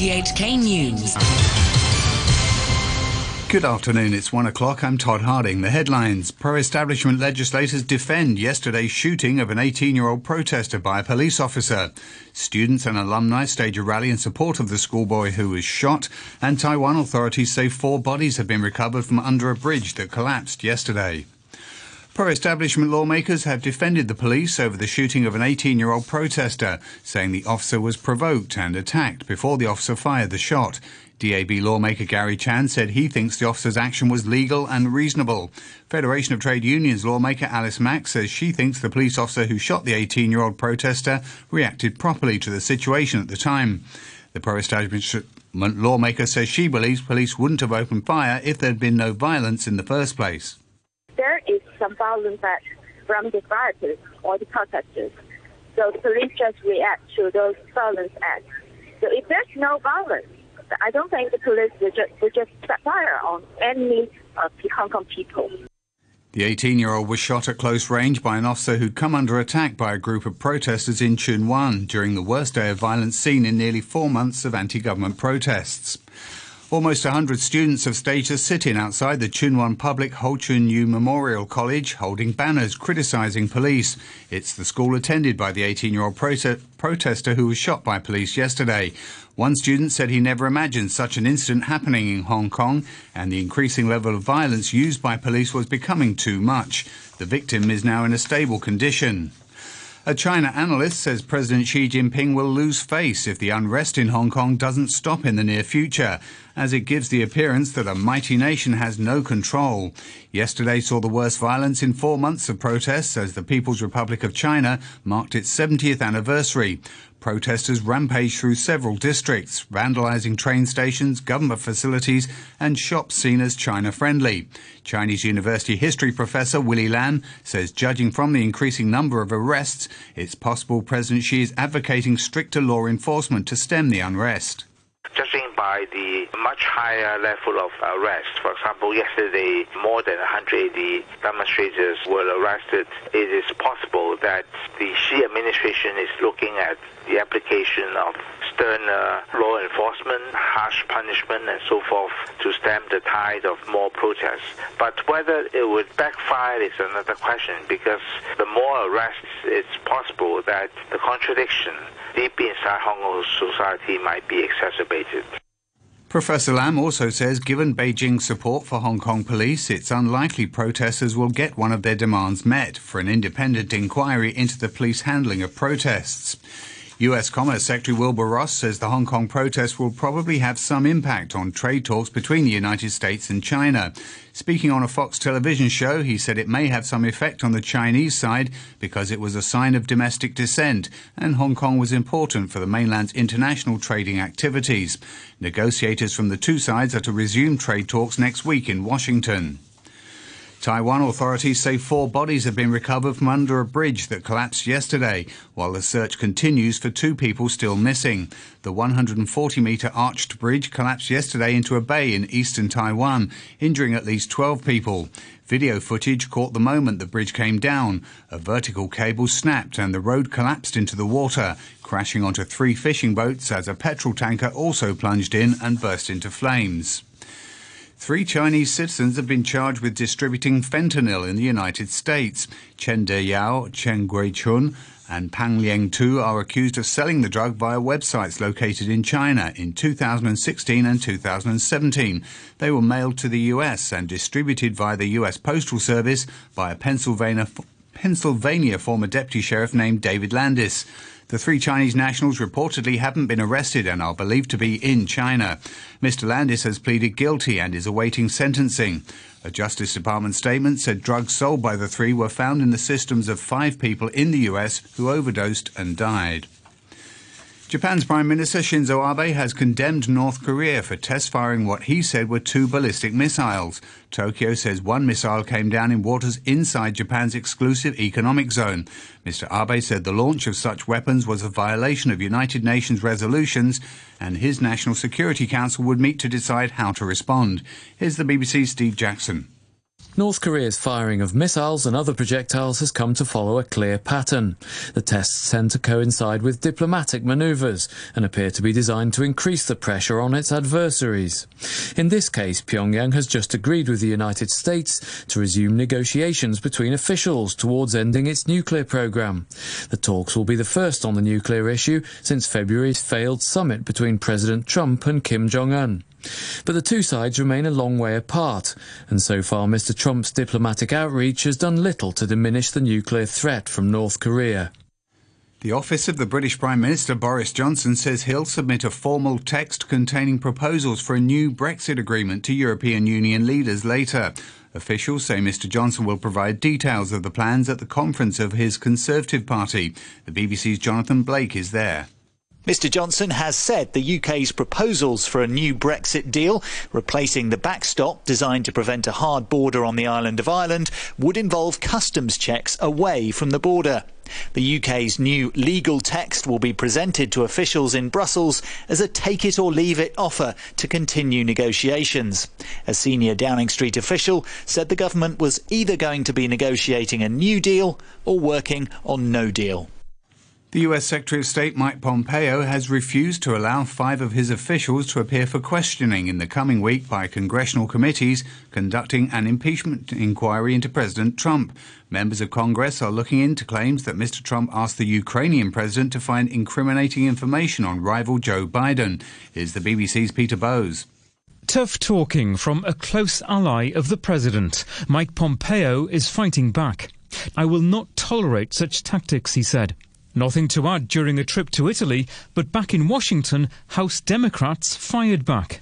RTHK News. Good afternoon. It's one o'clock. I'm Todd Harding. The headlines Pro establishment legislators defend yesterday's shooting of an 18 year old protester by a police officer. Students and alumni stage a rally in support of the schoolboy who was shot, and Taiwan authorities say four bodies have been recovered from under a bridge that collapsed yesterday. Pro establishment lawmakers have defended the police over the shooting of an 18 year old protester, saying the officer was provoked and attacked before the officer fired the shot. DAB lawmaker Gary Chan said he thinks the officer's action was legal and reasonable. Federation of Trade Unions lawmaker Alice Mak says she thinks the police officer who shot the 18 year old protester reacted properly to the situation at the time. The pro establishment lawmaker says she believes police wouldn't have opened fire if there had been no violence in the first place. Some violence acts from the rioters or the protesters. So the police just react to those violence acts. So if there's no violence, I don't think the police will just, will just set fire on any of the Hong Kong people. The 18 year old was shot at close range by an officer who'd come under attack by a group of protesters in Tsuen Wan during the worst day of violence seen in nearly four months of anti government protests. Almost 100 students have staged a sit-in outside the Tsuen Wan Public Ho Chuen Yiu Memorial College holding banners criticising police. It's the school attended by the 18-year-old prote- protester who was shot by police yesterday. One student said he never imagined such an incident happening in Hong Kong and the increasing level of violence used by police was becoming too much. The victim is now in a stable condition. A China analyst says President Xi Jinping will lose face if the unrest in Hong Kong doesn't stop in the near future, as it gives the appearance that a mighty nation has no control. Yesterday saw the worst violence in four months of protests as the People's Republic of China marked its 70th anniversary. Protesters rampaged through several districts, vandalizing train stations, government facilities, and shops seen as China friendly. Chinese University history professor Willy Lam says, judging from the increasing number of arrests, it's possible President Xi is advocating stricter law enforcement to stem the unrest judging by the much higher level of arrest. For example, yesterday more than 180 demonstrators were arrested. It is possible that the Xi administration is looking at the application of sterner uh, law enforcement, harsh punishment, and so forth to stem the tide of more protests. But whether it would backfire is another question because the more arrests, it's possible that the contradiction deep inside Hong Kong society might be exacerbated. Professor Lam also says given Beijing's support for Hong Kong police, it's unlikely protesters will get one of their demands met for an independent inquiry into the police handling of protests. US Commerce Secretary Wilbur Ross says the Hong Kong protests will probably have some impact on trade talks between the United States and China. Speaking on a Fox television show, he said it may have some effect on the Chinese side because it was a sign of domestic dissent and Hong Kong was important for the mainland's international trading activities. Negotiators from the two sides are to resume trade talks next week in Washington. Taiwan authorities say four bodies have been recovered from under a bridge that collapsed yesterday, while the search continues for two people still missing. The 140 metre arched bridge collapsed yesterday into a bay in eastern Taiwan, injuring at least 12 people. Video footage caught the moment the bridge came down. A vertical cable snapped and the road collapsed into the water, crashing onto three fishing boats as a petrol tanker also plunged in and burst into flames. Three Chinese citizens have been charged with distributing fentanyl in the United States. Chen Deyao, Chen Guichun, and Pang Liang Tu are accused of selling the drug via websites located in China in 2016 and 2017. They were mailed to the US and distributed via the US Postal Service by a Pennsylvania, Pennsylvania former deputy sheriff named David Landis. The three Chinese nationals reportedly haven't been arrested and are believed to be in China. Mr. Landis has pleaded guilty and is awaiting sentencing. A Justice Department statement said drugs sold by the three were found in the systems of five people in the US who overdosed and died. Japan's Prime Minister Shinzo Abe has condemned North Korea for test firing what he said were two ballistic missiles. Tokyo says one missile came down in waters inside Japan's exclusive economic zone. Mr. Abe said the launch of such weapons was a violation of United Nations resolutions and his National Security Council would meet to decide how to respond. Here's the BBC's Steve Jackson. North Korea's firing of missiles and other projectiles has come to follow a clear pattern. The tests tend to coincide with diplomatic maneuvers and appear to be designed to increase the pressure on its adversaries. In this case, Pyongyang has just agreed with the United States to resume negotiations between officials towards ending its nuclear program. The talks will be the first on the nuclear issue since February's failed summit between President Trump and Kim Jong-un. But the two sides remain a long way apart, and so far Mr Trump's diplomatic outreach has done little to diminish the nuclear threat from North Korea. The office of the British Prime Minister Boris Johnson says he'll submit a formal text containing proposals for a new Brexit agreement to European Union leaders later. Officials say Mr Johnson will provide details of the plans at the conference of his Conservative Party. The BBC's Jonathan Blake is there. Mr Johnson has said the UK's proposals for a new Brexit deal, replacing the backstop designed to prevent a hard border on the island of Ireland, would involve customs checks away from the border. The UK's new legal text will be presented to officials in Brussels as a take it or leave it offer to continue negotiations. A senior Downing Street official said the government was either going to be negotiating a new deal or working on no deal. The US Secretary of State Mike Pompeo has refused to allow five of his officials to appear for questioning in the coming week by congressional committees conducting an impeachment inquiry into President Trump. Members of Congress are looking into claims that Mr. Trump asked the Ukrainian president to find incriminating information on rival Joe Biden. Is the BBC's Peter Bowes. Tough talking from a close ally of the president. Mike Pompeo is fighting back. I will not tolerate such tactics, he said. Nothing to add during a trip to Italy, but back in Washington, House Democrats fired back.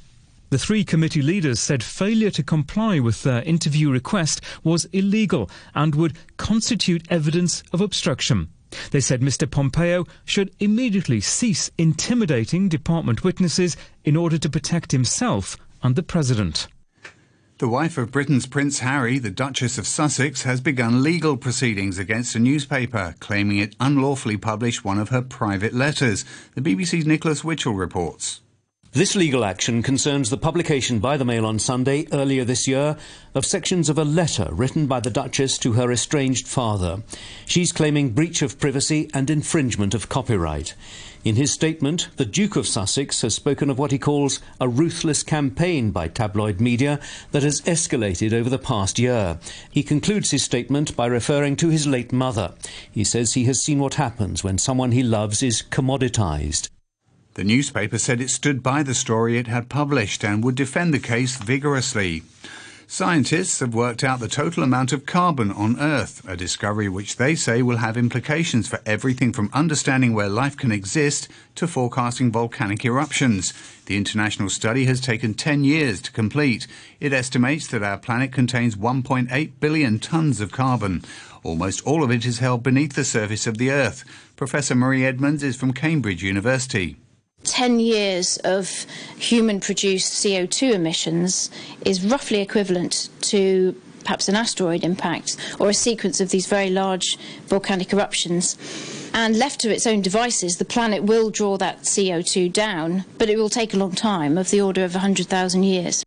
The three committee leaders said failure to comply with their interview request was illegal and would constitute evidence of obstruction. They said Mr. Pompeo should immediately cease intimidating department witnesses in order to protect himself and the president. The wife of Britain's Prince Harry, the Duchess of Sussex, has begun legal proceedings against a newspaper, claiming it unlawfully published one of her private letters. The BBC's Nicholas Witchell reports. This legal action concerns the publication by the Mail on Sunday earlier this year of sections of a letter written by the Duchess to her estranged father. She's claiming breach of privacy and infringement of copyright. In his statement, the Duke of Sussex has spoken of what he calls a ruthless campaign by tabloid media that has escalated over the past year. He concludes his statement by referring to his late mother. He says he has seen what happens when someone he loves is commoditized. The newspaper said it stood by the story it had published and would defend the case vigorously. Scientists have worked out the total amount of carbon on Earth, a discovery which they say will have implications for everything from understanding where life can exist to forecasting volcanic eruptions. The international study has taken 10 years to complete. It estimates that our planet contains 1.8 billion tons of carbon. Almost all of it is held beneath the surface of the Earth. Professor Marie Edmonds is from Cambridge University. 10 years of human produced CO2 emissions is roughly equivalent to perhaps an asteroid impact or a sequence of these very large volcanic eruptions. And left to its own devices, the planet will draw that CO2 down, but it will take a long time, of the order of 100,000 years.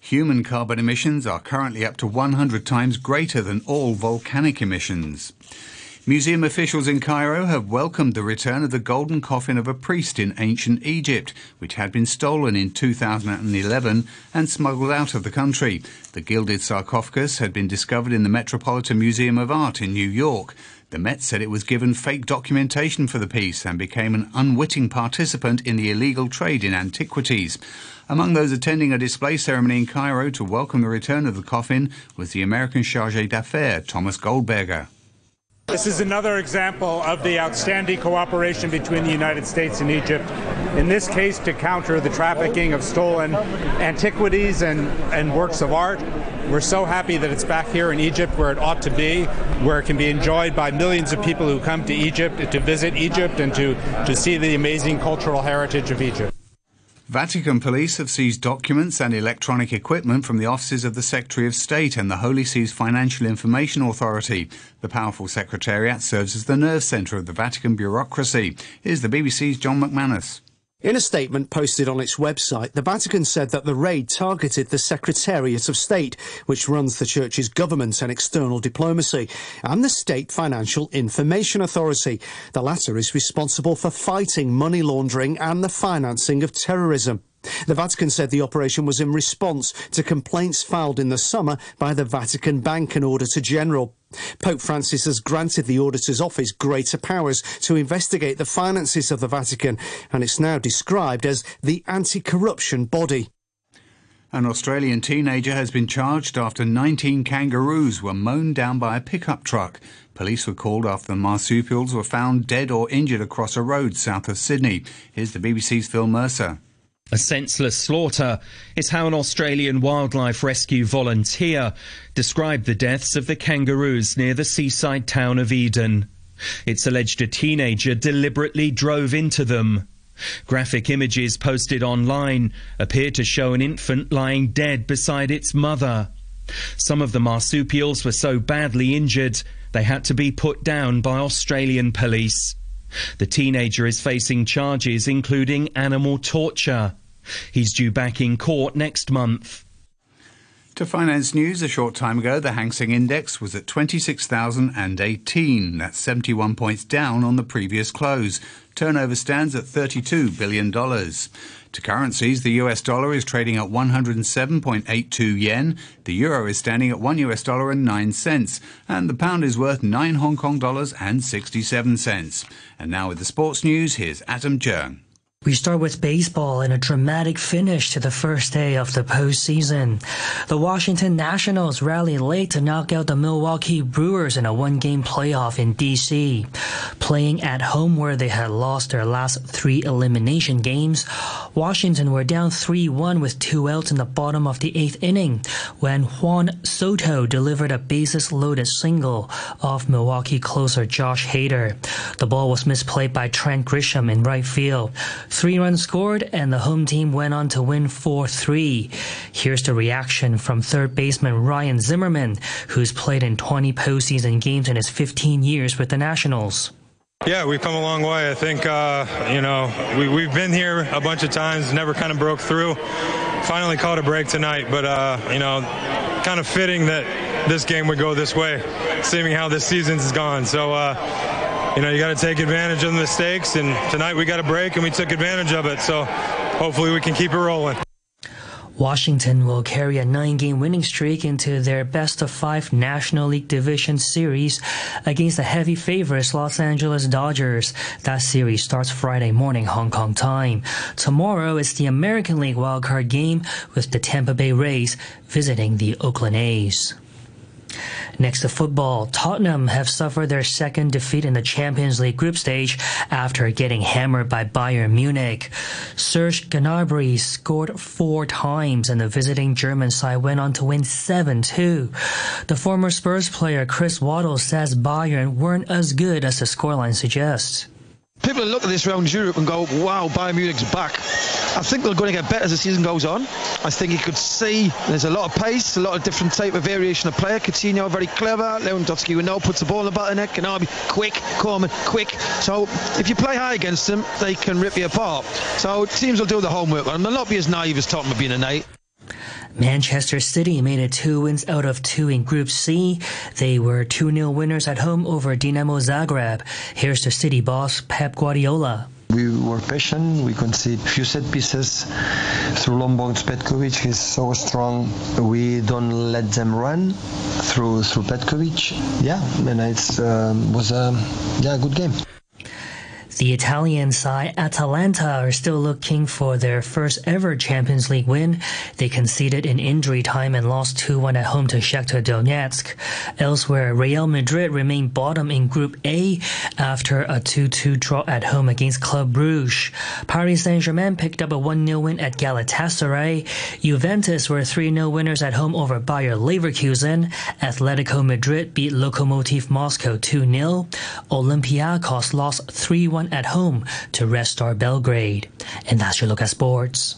Human carbon emissions are currently up to 100 times greater than all volcanic emissions. Museum officials in Cairo have welcomed the return of the golden coffin of a priest in ancient Egypt, which had been stolen in 2011 and smuggled out of the country. The gilded sarcophagus had been discovered in the Metropolitan Museum of Art in New York. The Met said it was given fake documentation for the piece and became an unwitting participant in the illegal trade in antiquities. Among those attending a display ceremony in Cairo to welcome the return of the coffin was the American charge d'affaires, Thomas Goldberger. This is another example of the outstanding cooperation between the United States and Egypt, in this case to counter the trafficking of stolen antiquities and, and works of art. We're so happy that it's back here in Egypt where it ought to be, where it can be enjoyed by millions of people who come to Egypt to visit Egypt and to, to see the amazing cultural heritage of Egypt. Vatican police have seized documents and electronic equipment from the offices of the Secretary of State and the Holy See's Financial Information Authority. The powerful secretariat serves as the nerve centre of the Vatican bureaucracy. Here's the BBC's John McManus. In a statement posted on its website, the Vatican said that the raid targeted the Secretariat of State, which runs the Church's government and external diplomacy, and the State Financial Information Authority. The latter is responsible for fighting money laundering and the financing of terrorism. The Vatican said the operation was in response to complaints filed in the summer by the Vatican Bank and Auditor General. Pope Francis has granted the Auditor's Office greater powers to investigate the finances of the Vatican, and it's now described as the anti corruption body. An Australian teenager has been charged after 19 kangaroos were mown down by a pickup truck. Police were called after the marsupials were found dead or injured across a road south of Sydney. Here's the BBC's Phil Mercer. A senseless slaughter is how an Australian wildlife rescue volunteer described the deaths of the kangaroos near the seaside town of Eden. It's alleged a teenager deliberately drove into them. Graphic images posted online appear to show an infant lying dead beside its mother. Some of the marsupials were so badly injured they had to be put down by Australian police. The teenager is facing charges including animal torture. He's due back in court next month. To finance news, a short time ago, the Hang Seng Index was at 26,018. That's 71 points down on the previous close. Turnover stands at $32 billion. To currencies, the US dollar is trading at 107.82 yen, the euro is standing at 1 US dollar and 9 cents, and the pound is worth 9 Hong Kong dollars and 67 cents. And now with the sports news, here's Adam Jung. We start with baseball and a dramatic finish to the first day of the postseason. The Washington Nationals rallied late to knock out the Milwaukee Brewers in a one-game playoff in D.C. Playing at home where they had lost their last three elimination games, Washington were down 3-1 with two outs in the bottom of the eighth inning when Juan Soto delivered a bases-loaded single off Milwaukee closer Josh Hader. The ball was misplayed by Trent Grisham in right field. Three runs scored, and the home team went on to win 4 3. Here's the reaction from third baseman Ryan Zimmerman, who's played in 20 postseason games in his 15 years with the Nationals. Yeah, we've come a long way. I think, uh, you know, we, we've been here a bunch of times, never kind of broke through. Finally caught a break tonight, but, uh, you know, kind of fitting that this game would go this way, seeing how this season's gone. So, uh, you know, you got to take advantage of the mistakes. And tonight we got a break and we took advantage of it. So hopefully we can keep it rolling. Washington will carry a nine game winning streak into their best of five National League Division Series against the heavy favorites Los Angeles Dodgers. That series starts Friday morning Hong Kong time. Tomorrow is the American League wildcard game with the Tampa Bay Rays visiting the Oakland A's. Next to football, Tottenham have suffered their second defeat in the Champions League group stage after getting hammered by Bayern Munich. Serge Gnabry scored four times and the visiting German side went on to win 7-2. The former Spurs player Chris Waddle says Bayern weren't as good as the scoreline suggests. People look at this around Europe and go, wow, Bayern Munich's back. I think they're going to get better as the season goes on. I think you could see there's a lot of pace, a lot of different type of variation of player. Coutinho very clever. Lewandowski, we know, puts the ball in the back of the. Gnabry, quick. Coman, quick. So if you play high against them, they can rip you apart. So teams will do the homework and They'll not be as naive as Tottenham have been tonight. Manchester City made it two wins out of two in Group C. They were 2 0 winners at home over Dinamo Zagreb. Here's the City boss, Pep Guardiola. We were patient. We conceded few set pieces through Lombard Petkovic. He's so strong. We don't let them run through through Petkovic. Yeah, and it um, was a yeah good game. The Italian side Atalanta are still looking for their first ever Champions League win. They conceded in injury time and lost 2-1 at home to Shakhtar Donetsk. Elsewhere, Real Madrid remained bottom in Group A after a 2-2 draw at home against Club Brugge. Paris Saint-Germain picked up a 1-0 win at Galatasaray. Juventus were 3-0 winners at home over Bayer Leverkusen. Atletico Madrid beat Lokomotiv Moscow 2-0. Olympiacos lost 3-1 at home to Red Star Belgrade. And that's your look at sports.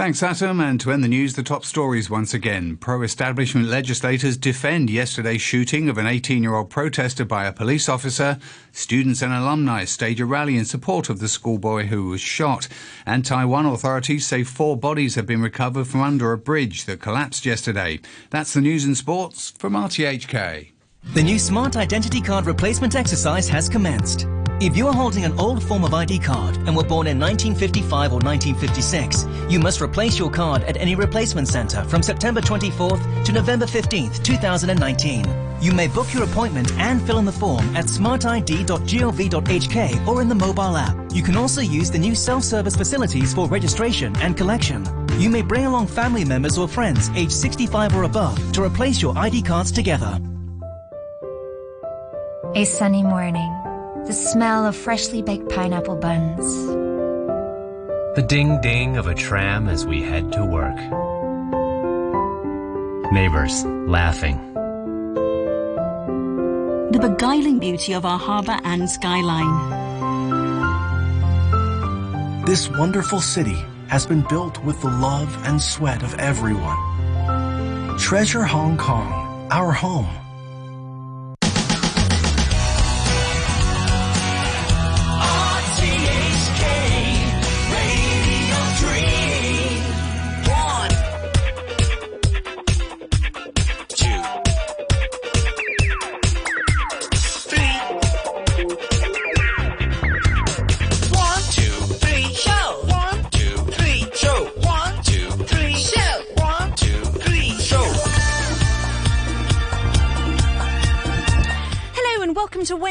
Thanks, Adam. And to end the news, the top stories once again. Pro establishment legislators defend yesterday's shooting of an 18 year old protester by a police officer. Students and alumni stage a rally in support of the schoolboy who was shot. And Taiwan authorities say four bodies have been recovered from under a bridge that collapsed yesterday. That's the news and sports from RTHK. The new Smart Identity Card replacement exercise has commenced. If you are holding an old form of ID card and were born in 1955 or 1956, you must replace your card at any replacement centre from September 24th to November 15th, 2019. You may book your appointment and fill in the form at smartid.gov.hk or in the mobile app. You can also use the new self-service facilities for registration and collection. You may bring along family members or friends aged 65 or above to replace your ID cards together. A sunny morning the smell of freshly baked pineapple buns. The ding ding of a tram as we head to work. Neighbors laughing. The beguiling beauty of our harbour and skyline. This wonderful city has been built with the love and sweat of everyone. Treasure Hong Kong, our home.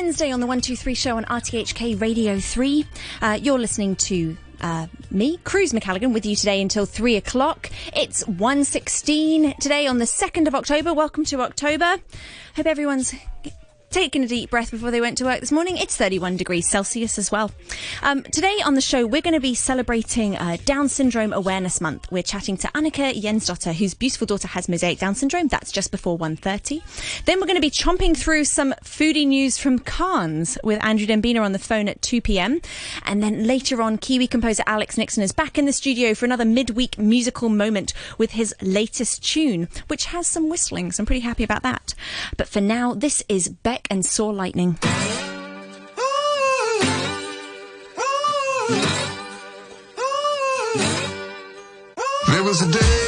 Wednesday on the 123 show on RTHK Radio 3. Uh, you're listening to uh, me, Cruz McCalligan, with you today until 3 o'clock. It's 1.16 today on the 2nd of October. Welcome to October. Hope everyone's taking a deep breath before they went to work this morning. It's 31 degrees Celsius as well. Um, today on the show, we're going to be celebrating uh, Down Syndrome Awareness Month. We're chatting to Annika Jensdotter, whose beautiful daughter has mosaic Down syndrome. That's just before 1.30. Then we're going to be chomping through some foodie news from Cannes with Andrew Dembina on the phone at 2 p.m. And then later on, Kiwi composer Alex Nixon is back in the studio for another midweek musical moment with his latest tune, which has some whistling. So I'm pretty happy about that. But for now, this is And Saw Lightning. There was a day,